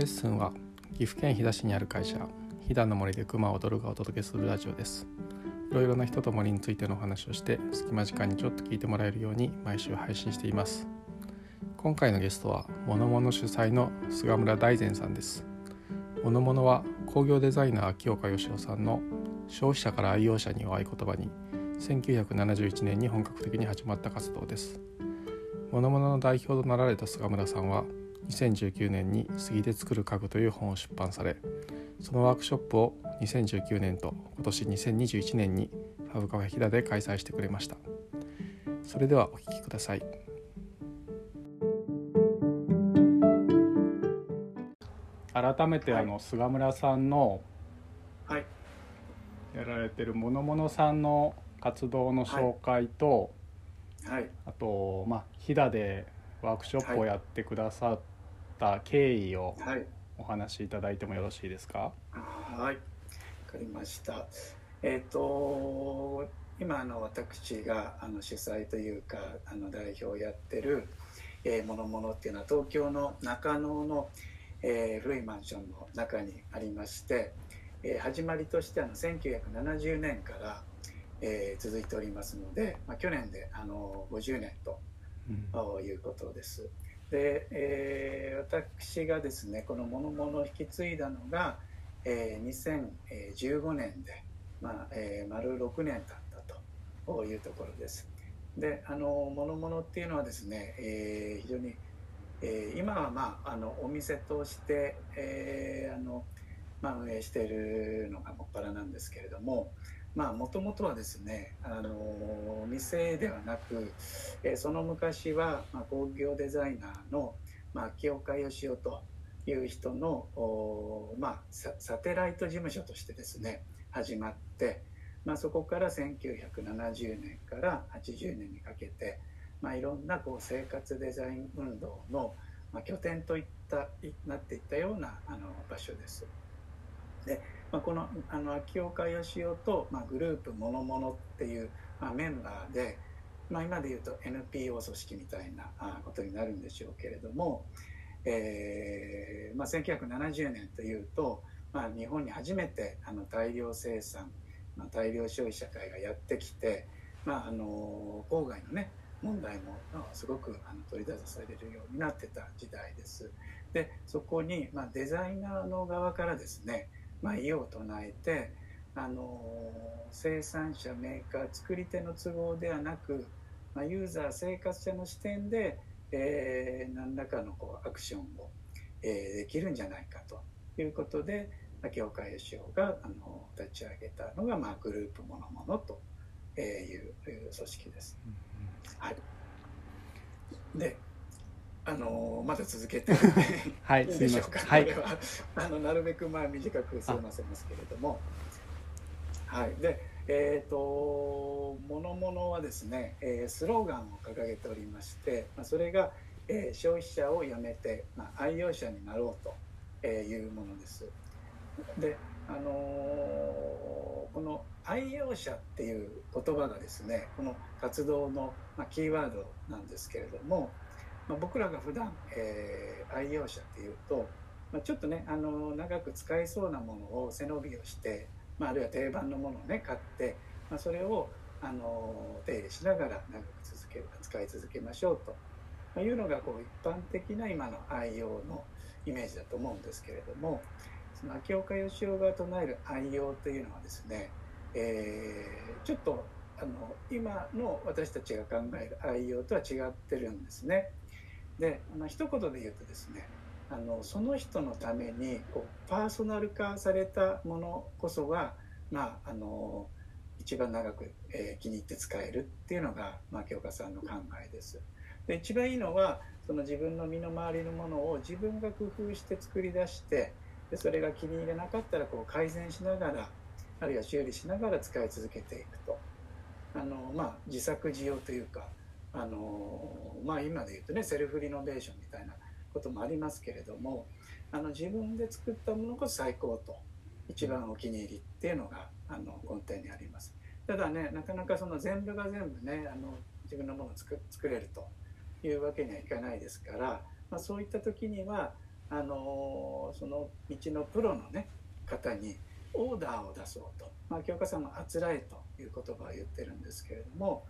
レッスンは岐阜県飛騨市にある会社飛騨の森で熊を踊るがお届けするラジオです。いろいろな人と森についてのお話をして隙間時間にちょっと聞いてもらえるように毎週配信しています。今回のゲストはモノモノ主催の菅村大善さんです。モノモノは工業デザイナー秋岡義雄さんの消費者から愛用者にを合言葉に1971年に本格的に始まった活動です。モノモノの代表となられた菅村さんは2019年に「杉で作る家具」という本を出版されそのワークショップを2019年と今年2021年にファブカフェ飛騨で開催してくれました。それではお聴きください。改めてあの、菅村さんのはい。やられてるモノモノさんの活動の紹介と、はい。あとまあ飛騨でワークショップをやってくださった経緯をはい。お話しいただいてもよろしいですか？はい。わかりました。えっ、と今あの私があの主催というかあの代表をやってる「えー、ものもの」っていうのは東京の中野の、えー古いマンションの中にありまして、えー始まりとしてあの1970年から、えー続いておりますので、まあ、去年であの50年とということです。で、えー私がですねこの「ものもの」引き継いだのが、えー2015年で、まあえー丸6年経ったというところです。であの「ものもの」っていうのはですね、えー非常に、えー今は、まあ、あのお店として、えーあのまあ、運営しているのがもっぱらなんですけれどもまあもともとはですねあの店ではなくえその昔は、まあ、工業デザイナーの、まあ、秋岡義雄という人の、まあ、サテライト事務所としてですね始まって、まあ、そこから1970年から80年にかけて、まあ、いろんなこう生活デザイン運動の、まあ、拠点といったいなっていったようなあの場所です。で、まあ、このあの秋岡義雄と、まあ、グループものものっていう、まあ、メンバーで、まあ、今で言うと NPO 組織みたいなことになるんでしょうけれども、えーまあ、1970年というと、まあ、日本に初めてあの大量生産、まあ、大量消費社会がやってきて、まあ、あの郊外のね問題もすごくあの取り出されるようになってた時代です。でそこに、まあ、デザイナーの側からですね、まあ、異を唱えてあの生産者メーカー作り手の都合ではなく、まあ、ユーザー生活者の視点で、えー何らかのこうアクションを、えーできるんじゃないかということで秋岡義雄があの立ち上げたのが、まあ、グループものものといういう組織です。はい、であのまだ続けて。はいいいすいません。でしょうか、はい。あのなるべくまあ短く済ませますけれども。はい。でえっ、と「ものもの」はですね、えースローガンを掲げておりまして、まあ、それが、えー消費者をやめて、まあ、愛用者になろうとえーいうものです。であのーこの愛用者っていう言葉がですねこの活動の、まあ、キーワードなんですけれども、まあ、僕らが普段、えー愛用者っていうと、まあ、ちょっとね、あの長く使いそうなものを背伸びをして、まあ、あるいは定番のものをね買って、まあ、それを、あの手入れしながら長く続け使い続けましょうと、まあ、いうのがこう一般的な今の愛用のイメージだと思うんですけれどもその秋岡義雄が唱える愛用というのはですね、えーちょっとあの今の私たちが考える愛用とは違ってるんですね。であの一言で言うとですねあのその人のためにこうパーソナル化されたものこそが、まあ、あの一番長く、えー気に入って使えるっていうのが、まあ、京香さんの考えです。で一番いいのはその自分の身の回りのものを自分が工夫して作り出してでそれが気に入らなかったらこう改善しながらあるいは修理しながら使い続けていくとあの、まあ、自作自用というかあの、まあ、今で言うとねセルフリノベーションみたいなこともありますけれどもあの自分で作ったものこそ最高と一番お気に入りっていうのがあの根底にあります。ただねなかなかその全部が全部ねあの自分のものを作れるというわけにはいかないですから、まあ、そういった時にはあのその道のプロのね方にオーダーを出そうと、まあ、京香さんもあつらえという言葉を言ってるんですけれども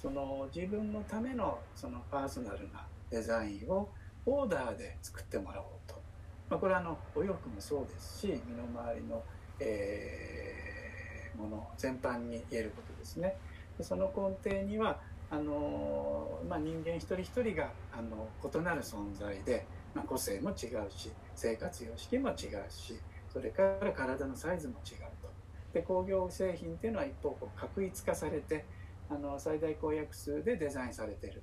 その自分のためのそのパーソナルなデザインをオーダーで作ってもらおうと、まあ、これはあのお洋服もそうですし身の回りの、えー、もの全般に言えることですね。でその根底にはあの、まあ、人間一人一人があの異なる存在で、まあ、個性も違うし生活様式も違うしそれから体のサイズも違うと。で工業製品っていうのは一方こう確一化されてあの最大公約数でデザインされてる。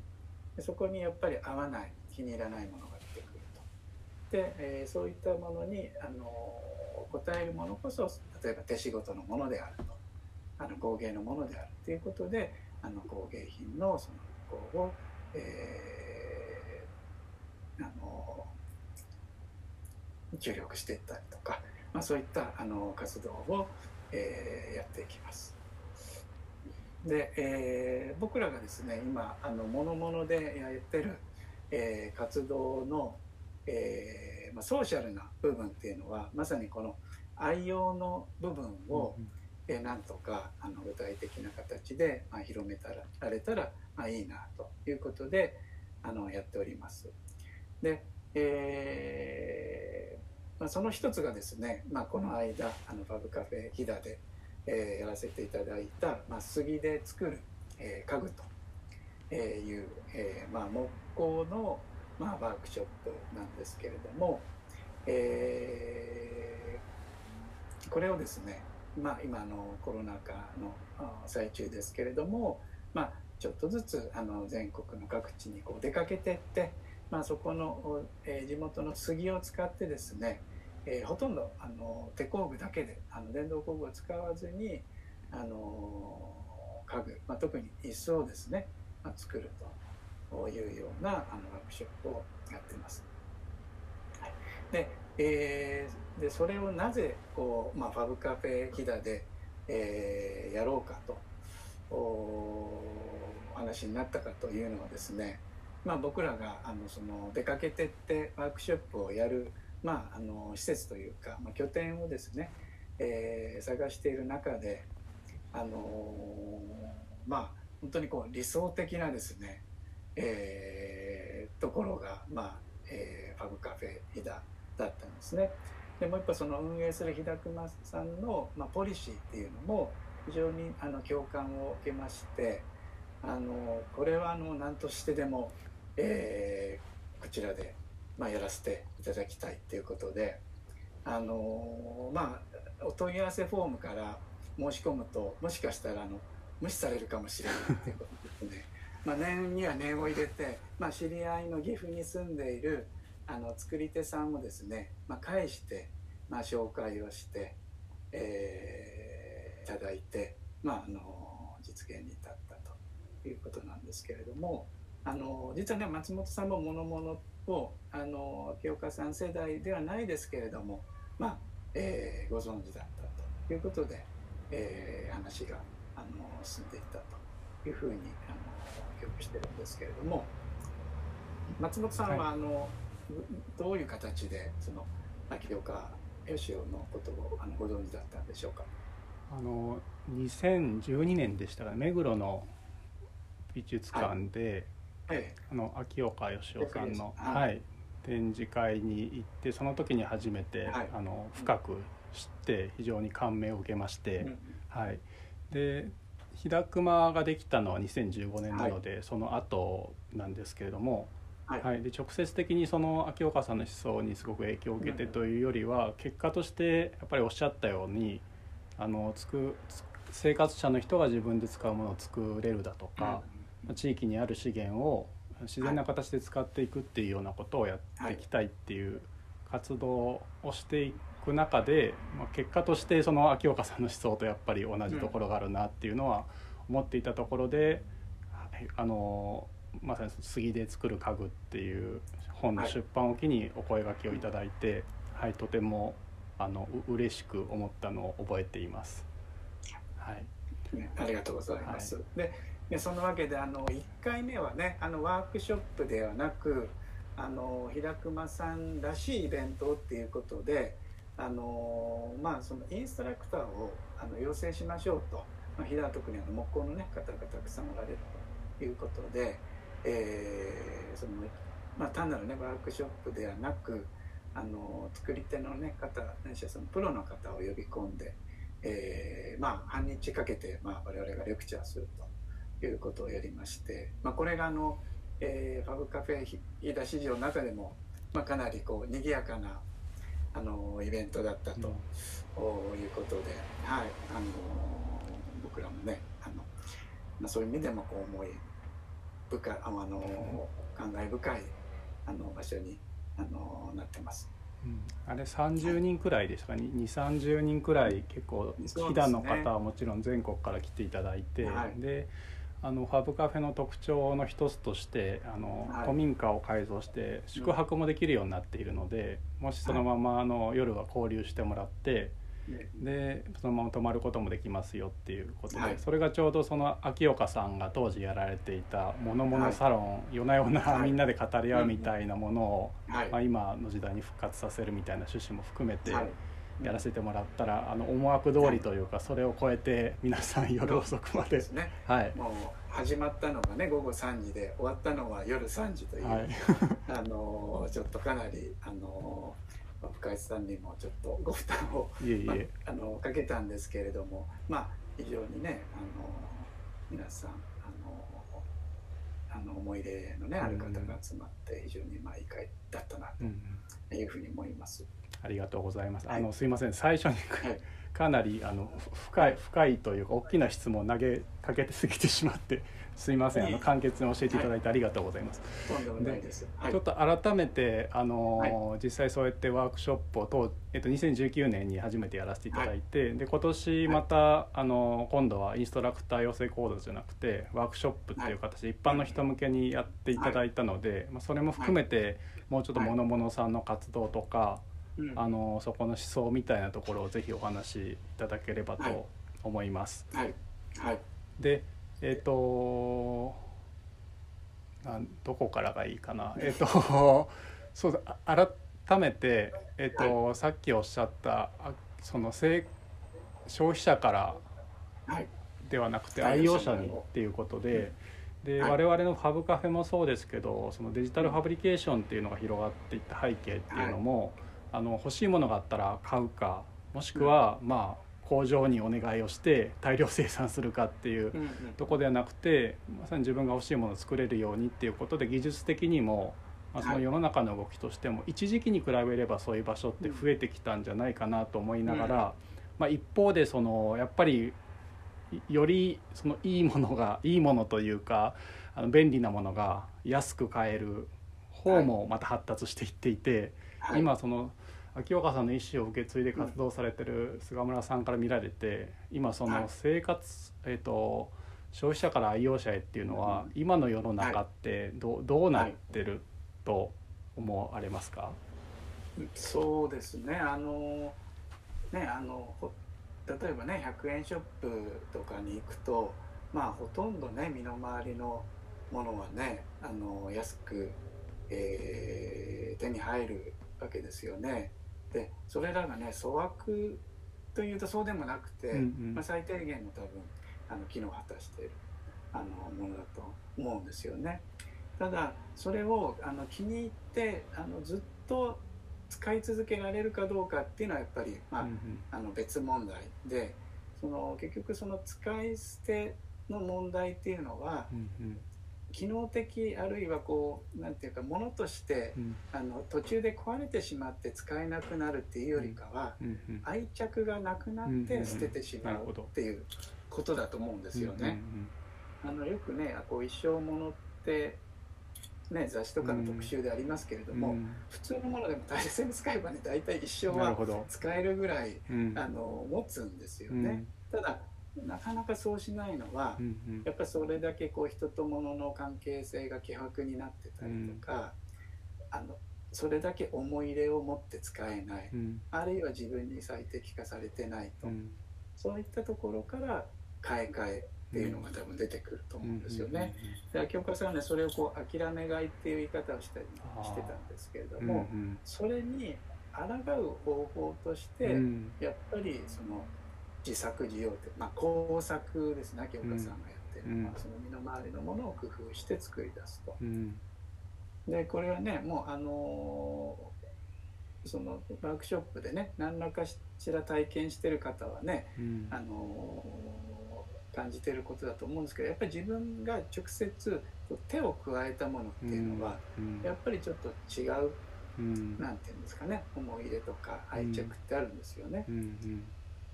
そこにやっぱり合わない気に入らないものが出てくると。で、えー、そういったものにあの応えるものこそ例えば手仕事のものであると。あの工芸のものであるということであの工芸品のその復興を、えー、あの注力していったりとか、まあ、そういったあの活動を、えー、やっていきます。で、えー、僕らがですね今あのものものでやってる、えー、活動の、えーまあ、ソーシャルな部分っていうのはまさにこの愛用の部分を、うんえー、なんとかあの具体的な形で、まあ、広めたられたら、まあ、いいなということであのやっております。で、えーまあ、その一つがですね、まあ、この間あのファブカフェ飛騨で、えー、やらせていただいた、まあ、杉で作る、えー、家具という、えーまあ、木工の、まあ、ワークショップなんですけれども、えー、これをですねまあ、今のコロナ禍の最中ですけれども、まあ、ちょっとずつあの全国の各地にこう出かけてって、まあ、そこの、えー、地元の杉を使ってですね、えー、ほとんどあの手工具だけであの電動工具を使わずにあの家具、まあ、特に椅子をですね、まあ、作るというようなあのワークショップをやってます。はい、でえー、でそれをなぜこう、まあ、ファブカフェ飛騨で、えー、やろうかとお話になったかというのはですね、まあ、僕らがあのその出かけてってワークショップをやる、まあ、あの施設というか、まあ、拠点をですね、えー、探している中で、あのまあ本当にこう理想的なですね、えー、ところが、まあえー、ファブカフェ飛騨だったんですね。でもう一個その運営する日高さんの、まあ、ポリシーっていうのも非常にあの共感を受けましてあのこれはあの何としてでも、えー、こちらで、まあ、やらせていただきたいっていうことであのまあお問い合わせフォームから申し込むともしかしたらあの無視されるかもしれないっていうことですね。まあ、念には念を入れて、まあ、知り合いの岐阜に住んでいるあの作り手さんをですね、まあ、返して、まあ、紹介をして、えー、いただいて、まあ、あの実現に至ったということなんですけれどもあの実はね松本さんも物々をあの清岡さん世代ではないですけれども、まあえー、ご存知だったということで、えー、話があの進んでいったというふうにあの記憶してるんですけれども松本さんは、はい、あのどういう形でその秋岡義雄のことをあのご存知だったんでしょうか？あの2012年でしたが目黒の美術館で、はい、あの秋岡義雄さんの、はい、展示会に行ってその時に初めて、はい、あの深く知って非常に感銘を受けまして、うん、はい、で日高熊ができたのは2015年なので、その後なんですけれどもはい、はい、で直接的にその秋岡さんの思想にすごく影響を受けてというよりは、結果としてやっぱりおっしゃったようにあのつく生活者の人が自分で使うものを作れるだとか、うん、地域にある資源を自然な形で使っていくっていうようなことをやっていきたいっていう活動をしていく中で、まあ、結果としてその秋岡さんの思想とやっぱり同じところがあるなっていうのは思っていたところで、あのまさに杉で作る家具っていう本の出版を機にお声がけをいただいて、はい、とてもあの嬉しく思ったのを覚えています。はい、ありがとうございます。はい、ででそのわけであの1回目はねあのワークショップではなくあの平熊さんらしいイベントっていうことであのまあそのインストラクターをあの養成しましょうと、まあ、平特にあの木工の、ね、方がたくさんおられるということで、えーそのまあ、単なる、ね、ワークショップではなくあの作り手の、ね、方ないしそのプロの方を呼び込んで、えーまあ、半日かけて、まあ、我々がレクチャーすると。いうことをやりまして、まあ、これがあの、えー、ファブカフェ飯田市場の中でも、まあ、かなりこう賑やかなあのイベントだったと、いうことで、はいあの僕らもねあの、まあ、そういう意味でもこう思い深いあの感慨深いあの場所にあのなってます。うん、あれ30人くらいですか？ね、はい、2 3 0人くらい結構飛騨の方はもちろん全国から来ていただいて、はい、であのファブカフェの特徴の一つとしてあの、はい、古民家を改造して宿泊もできるようになっているので、もしそのままあの夜は交流してもらって。でそのまま泊まることもできますよっていうことで、はい、それがちょうどその秋岡さんが当時やられていた「ものものサロン」はい、夜な夜なみんなで語り合うみたいなものを、はい、まあ、今の時代に復活させるみたいな趣旨も含めて。やらせてもらったらあの思惑通りというか、それを超えて皆さん夜遅くまで、ね、はい、もう始まったのがね午後3時で終わったのは夜3時という、はい、あのちょっとかなりあの深井さんにもちょっとご負担をいえいえ、まあ、のかけたんですけれどもまあ非常にねあの皆さんあのあの思い入れのねある方が集まって非常にまあいい会だったなというふうに思います。ありがとうございます。あのすいません。最初に、はい。かなりあの深い深いというか大きな質問を投げかけてすぎてしまってすいません。あの簡潔に教えていただいてありがとうございます。でちょっと改めてあの、はい、実際そうやってワークショップをと、えっと、2019年に初めてやらせていただいて、はい、で今年また、はい、あの今度はインストラクター養成講座じゃなくてワークショップっていう形で一般の人向けにやっていただいたので、まあ、それも含めてもうちょっとものものさんの活動とか、あのそこの思想みたいなところをぜひお話しいただければと思います。はい、はい、でえっ、ー、とどこからがいいかな。えっ、ー、とそう改めて、えっ、ー、と、はい、さっきおっしゃったその消費者からではなくて愛用者に。っていうことで。で、我々のファブカフェもそうですけどそのデジタルファブリケーションっていうのが広がっていった背景っていうのも、あの欲しいものがあったら買うかもしくは、まあ工場にお願いをして大量生産するかっていうとこではなくてまさに自分が欲しいものを作れるようにっていうことで技術的にも、まあ、その世の中の動きとしても一時期に比べればそういう場所って増えてきたんじゃないかなと思いながら、まあ、一方でそのやっぱりよりそのいいものがいいものというかあの便利なものが安く買える方もまた発達していっていて。はい、今その秋岡さんの意思を受け継いで活動されてる菅村さんから見られて今その生活、はい、えーと、消費者から愛用者へっていうのは、うん、今の世の中ってど,、どうなってると思われますか、そうですね。あのねあの例えばね100円ショップとかに行くとまあほとんどね身の回りのものはねあの安く、えー、手に入るわけですよね。でそれらがね粗悪というとそうでもなくて、うんうん、まあ、最低限の多分あの機能を果たしているあのものだと思うんですよね。ただそれをあの気に入ってあのずっと使い続けられるかどうかっていうのはやっぱり、まあ、うんうん、あの別問題でその結局その使い捨ての問題っていうのは、うんうん、機能的あるいはこうなんていうかものとして、うん、あの途中で壊れてしまって使えなくなるっていうよりかは、うんうん、愛着がなくなって捨ててしまうっていうことだと思うんですよね。あのよくねこう一生ものってね、雑誌とかの特集でありますけれども、うん、普通のものでも大切に使えばね大体一生は使えるぐらい、あの持つんですよね。ただなかなかそうしないのは、うんうん、やっぱそれだけこう人と物の関係性が希薄になってたりとか、うん、あのそれだけ思い入れを持って使えない、うん、あるいは自分に最適化されてないと、うん、そういったところから買い替えっていうのが多分出てくると思うんですよね。で秋岡さんはねそれをこう諦めがいっていう言い方をしたりしてたんですけれども、それに抗う方法として、やっぱりその自作自用って、まあ、工作ですね。秋岡さんがやってるのは、その身の回りのものを工夫して作り出すと。でこれはねもうあのー、そのワークショップでね何らかしら体験してる方はね、あのー、感じてることだと思うんですけどやっぱり自分が直接手を加えたものっていうのは、やっぱりちょっと違ううん、なんていうんですかね思い入れとか愛着ってあるんですよね。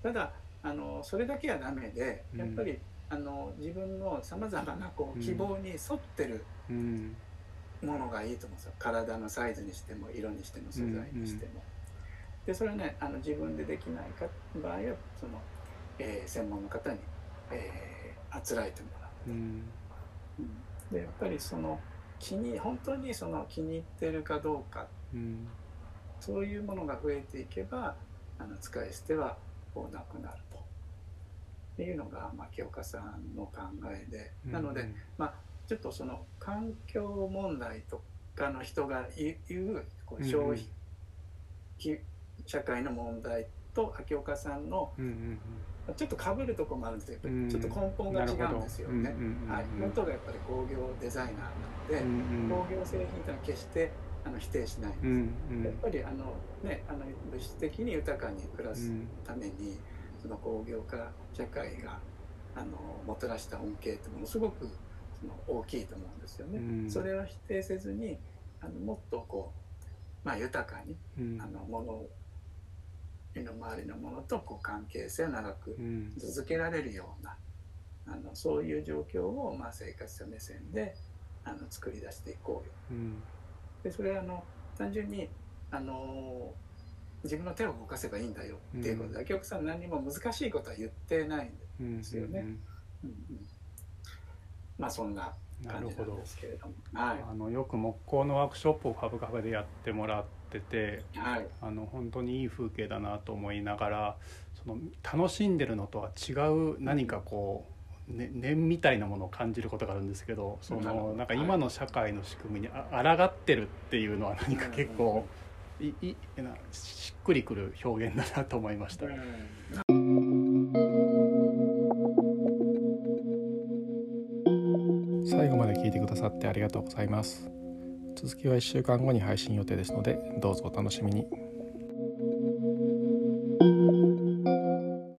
ただあのそれだけはダメでやっぱり、あの自分のさまざまなこう希望に沿ってるものがいいと思うんですよ。体のサイズにしても色にしても素材にしても。でそれはねあの自分でできないか場合はその、えー、専門の方に、えー、あつらえてもらう。うん、でやっぱりその気に本当にその気に入ってるかどうか。うん、そういうものが増えていけばあの使い捨てはこうなくなる。と。っていうのが牧岡さんの考えで、なので、まあ、ちょっとその環境問題とかの人が言うこう消費、社会の問題と秋岡さんの、ちょっとかぶるとこもあるんですけど、ちょっと根本が違うんですよね。はい、元がやっぱり工業デザイナーなので、工業製品というのは決してあの否定しないんです、うんうん、やっぱりあの、ね、あの物質的に豊かに暮らすために、その工業化社会があのもたらした恩恵ってものすごくその大きいと思うんですよね。うん、それは否定せずにあのもっとこう、まあ、豊かに、うん、あのもの身の回りのものとこう関係性を長く続けられるような、うん、あのそういう状況を、まあ、生活者目線であの作り出していこうよ。でそれはあの単純にあの自分の手を動かせばいいんだよっていうことで、秋、う、ん、さん何にも難しいことは言ってないんですよね。うんうんうん。まあそんな感じなんですけれども、はい、あのよく木工のワークショップを株カフェでやってもらってて、はい、あの本当にいい風景だなと思いながらその楽しんでるのとは違う何かこうね、念みたいなものを感じることがあるんですけどそのなんか今の社会の仕組みにあ抗ってるっていうのは何か結構いいなしっくりくる表現だなと思いました。最後まで聞いてくださってありがとうございます。続きは1週間後に配信予定ですのでどうぞお楽しみに。